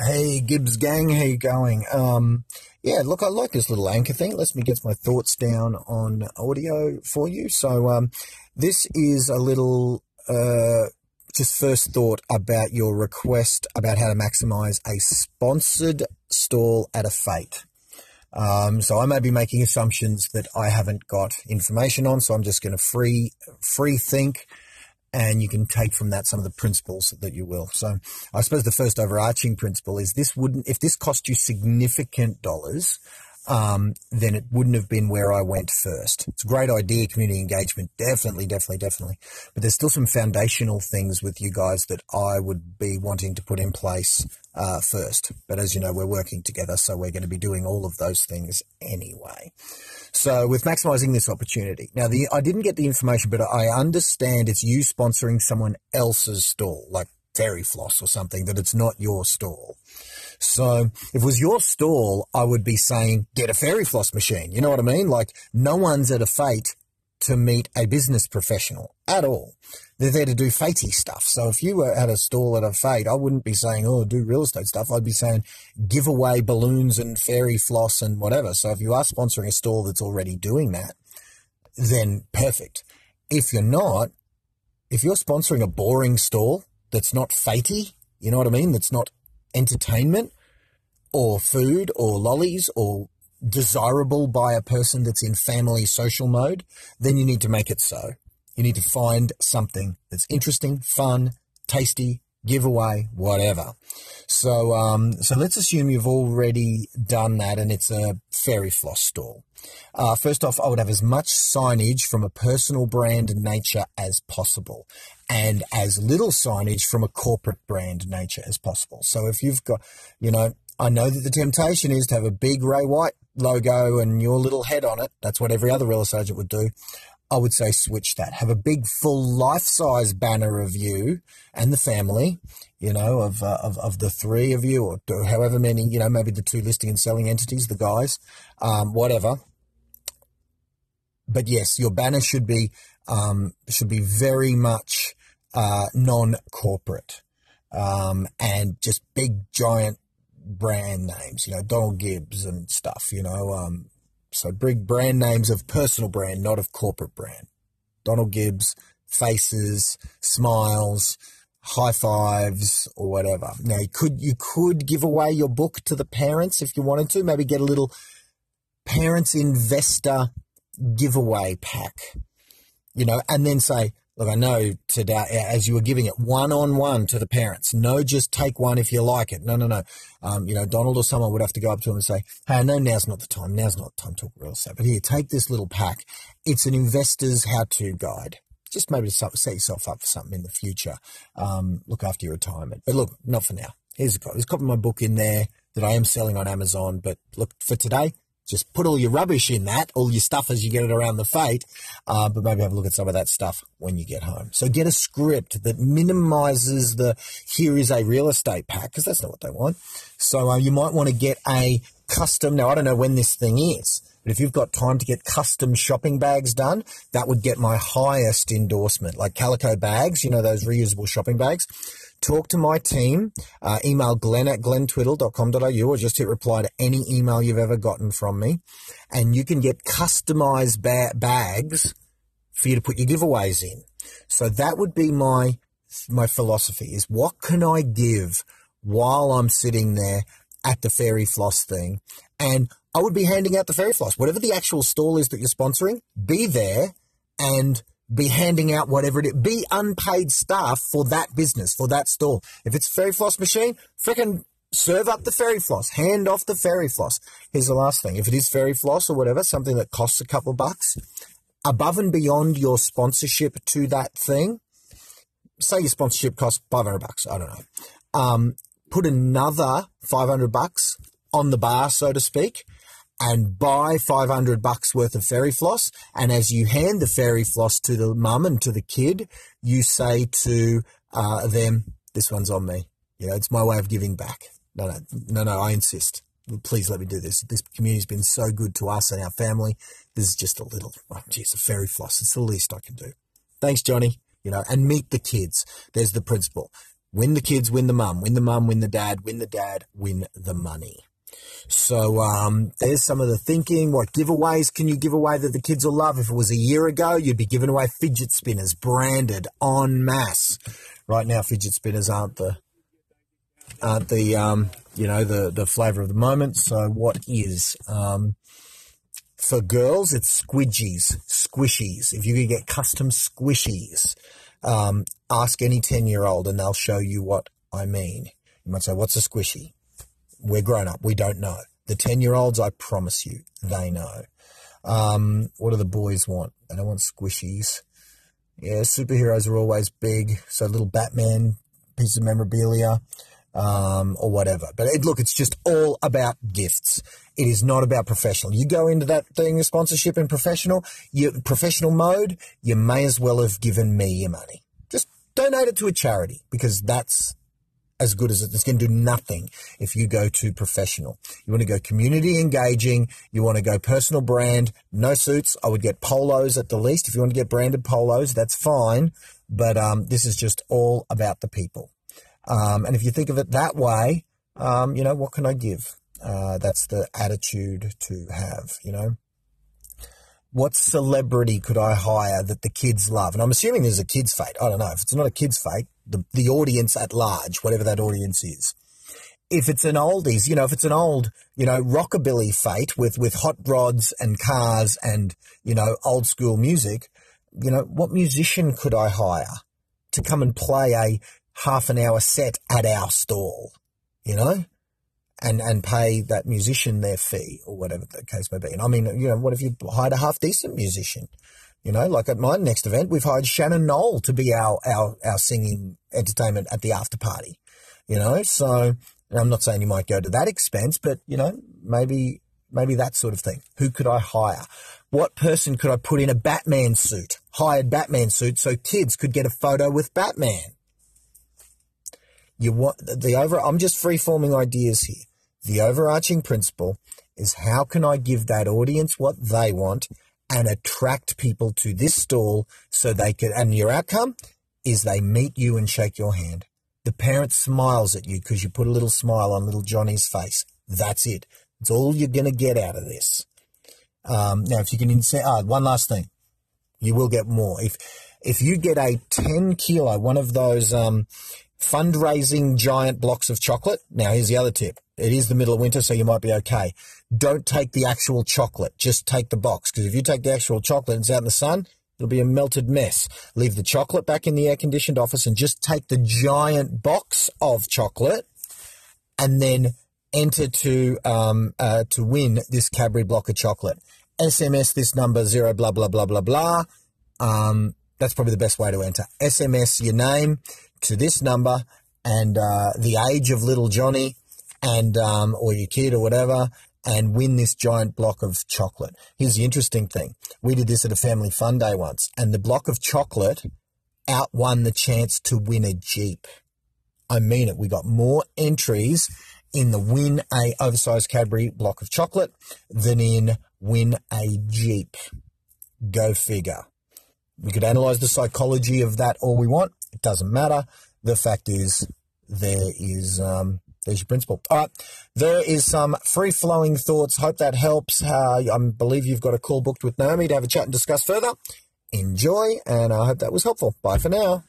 Hey Gibbs gang, how you going? Um, yeah, look, I like this little anchor thing. It lets me get my thoughts down on audio for you. So, um, this is a little, uh, just first thought about your request about how to maximize a sponsored stall at a fete. Um, so I may be making assumptions that I haven't got information on, so I'm just going to free free think and you can take from that some of the principles that you will. So I suppose the first overarching principle is this wouldn't, if this cost you significant dollars, um, then it wouldn't have been where I went first. It's a great idea, community engagement, definitely, definitely, definitely. But there's still some foundational things with you guys that I would be wanting to put in place uh, first. But as you know, we're working together, so we're going to be doing all of those things anyway. So with maximizing this opportunity. Now, the I didn't get the information, but I understand it's you sponsoring someone else's stall, like Fairy Floss or something, that it's not your stall. So if it was your stall, I would be saying, get a Fairy Floss machine. You know what I mean? Like no one's at a fete to meet a business professional at all. They're there to do fatey stuff. So if you were at a stall at a fete, I wouldn't be saying, oh, do real estate stuff. I'd be saying, give away balloons and fairy floss and whatever. So if you are sponsoring a stall that's already doing that, then perfect. If you're not, if you're sponsoring a boring stall that's not fatey, you know what I mean? That's not entertainment or food or lollies or desirable by a person that's in family social mode, then you need to make it so. You need to find something that's interesting, fun, tasty, giveaway, whatever. So, um, so let's assume you've already done that and it's a fairy floss stall. Uh, first off, I would have as much signage from a personal brand nature as possible and as little signage from a corporate brand nature as possible. So if you've got, you know, I know that the temptation is to have a big Ray White logo and your little head on it. That's what every other real estate agent would do. I would say switch that. Have a big full life size banner of you and the family, you know, of, uh, of, of the three of you or however many, you know, maybe the two listing and selling entities, the guys, um, whatever. But yes, your banner should be, um, should be very much, uh, non corporate, um, and just big giant brand names, you know, Donald Gibbs and stuff, you know, um, so big brand names of personal brand, not of corporate brand. Donald Gibbs, faces, smiles, high fives, or whatever. Now you could you could give away your book to the parents if you wanted to. Maybe get a little parents investor giveaway pack, you know, and then say, Look, I know today, as you were giving it one on one to the parents, no, just take one if you like it. No, no, no. Um, you know, Donald or someone would have to go up to him and say, Hey, no, now's not the time. Now's not the time to talk real estate. But here, take this little pack. It's an investor's how to guide. Just maybe to set yourself up for something in the future. Um, look after your retirement. But look, not for now. Here's a copy. There's a copy of my book in there that I am selling on Amazon. But look, for today, just put all your rubbish in that, all your stuff as you get it around the fete, uh, but maybe have a look at some of that stuff when you get home. So get a script that minimizes the here is a real estate pack because that's not what they want. So uh, you might want to get a custom. Now I don't know when this thing is, but if you've got time to get custom shopping bags done, that would get my highest endorsement, like calico bags, you know, those reusable shopping bags talk to my team, uh, email glenn at glenntwiddle.com.au or just hit reply to any email you've ever gotten from me. And you can get customized ba- bags for you to put your giveaways in. So that would be my, my philosophy is what can I give while I'm sitting there at the fairy floss thing? And I would be handing out the fairy floss. Whatever the actual stall is that you're sponsoring, be there and be handing out whatever it is. Be unpaid staff for that business, for that stall. If it's a fairy floss machine, freaking serve up the fairy floss, hand off the fairy floss. Here's the last thing. If it is fairy floss or whatever, something that costs a couple bucks, above and beyond your sponsorship to that thing, say your sponsorship costs 500 bucks, I don't know. Um, put another 500 bucks on the bar, so to speak, and buy 500 bucks worth of fairy floss. And as you hand the fairy floss to the mum and to the kid, you say to uh, them, this one's on me. You know, it's my way of giving back. No, no, no, no, I insist. Please let me do this. This community's been so good to us and our family. This is just a little, oh, geez, a fairy floss. It's the least I can do. Thanks, Johnny. You know, and meet the kids. There's the principle Win the kids, win the mum, win the mum, win the dad, win the dad, win the money. So um, there's some of the thinking. What giveaways can you give away that the kids will love? If it was a year ago, you'd be giving away fidget spinners branded en masse. Right now, fidget spinners aren't the aren't the um, you know the the flavour of the moment. So what is? Um, for girls, it's squidgies, squishies. If you could get custom squishies, um, ask any 10 year old and they'll show you what I mean. You might say, What's a squishy? We're grown up. We don't know. The 10 year olds, I promise you, they know. Um, what do the boys want? They don't want squishies. Yeah, superheroes are always big. So little Batman piece of memorabilia um, or whatever. But it, look, it's just all about gifts. It is not about professional. You go into that thing, sponsorship and professional, you professional mode, you may as well have given me your money. Just donate it to a charity because that's as good as it. It's going to do nothing if you go to professional. You want to go community engaging. You want to go personal brand. No suits. I would get polos at the least. If you want to get branded polos, that's fine. But um, this is just all about the people. Um, and if you think of it that way, um, you know, what can I give? Uh, that's the attitude to have, you know. What celebrity could I hire that the kids love? And I'm assuming there's a kids' fete. I don't know. If it's not a kids' fete, the, the audience at large, whatever that audience is. If it's an oldies, you know, if it's an old, you know, rockabilly fete with, with hot rods and cars and, you know, old school music, you know, what musician could I hire to come and play a half an hour set at our stall, you know, and, and pay that musician their fee or whatever the case may be. And I mean, you know, what if you hired a half decent musician? You know, like at my next event, we've hired Shannon Noll to be our, our, our singing entertainment at the after party, you know, so I'm not saying you might go to that expense, but you know, maybe, maybe that sort of thing. Who could I hire? What person could I put in a Batman suit, hired Batman suit so kids could get a photo with Batman? You want the over. I'm just free forming ideas here. The overarching principle is how can I give that audience what they want and attract people to this stall so they can. And your outcome is they meet you and shake your hand. The parent smiles at you because you put a little smile on little Johnny's face. That's it. It's all you're going to get out of this. Um, now, if you can insert, ah, one last thing, you will get more. If if you get a 10 kilo, one of those um, fundraising giant blocks of chocolate. Now, here's the other tip. It is the middle of winter, so you might be okay. Don't take the actual chocolate. Just take the box. Because if you take the actual chocolate and it's out in the sun, it'll be a melted mess. Leave the chocolate back in the air conditioned office and just take the giant box of chocolate and then enter to um, uh, to win this Cadbury block of chocolate. SMS this number zero blah blah blah blah blah. Um, that's probably the best way to enter. SMS your name to this number and uh, the age of little Johnny and um, or your kid or whatever and win this giant block of chocolate. Here's the interesting thing. We did this at a family fun day once and the block of chocolate outwon the chance to win a Jeep. I mean it. We got more entries in the win a oversized Cadbury block of chocolate than in win a Jeep. Go figure. We could analyze the psychology of that all we want. Doesn't matter. The fact is, there is um, there's your principle. All right, there is some free flowing thoughts. Hope that helps. Uh, I believe you've got a call booked with Naomi to have a chat and discuss further. Enjoy, and I hope that was helpful. Bye for now.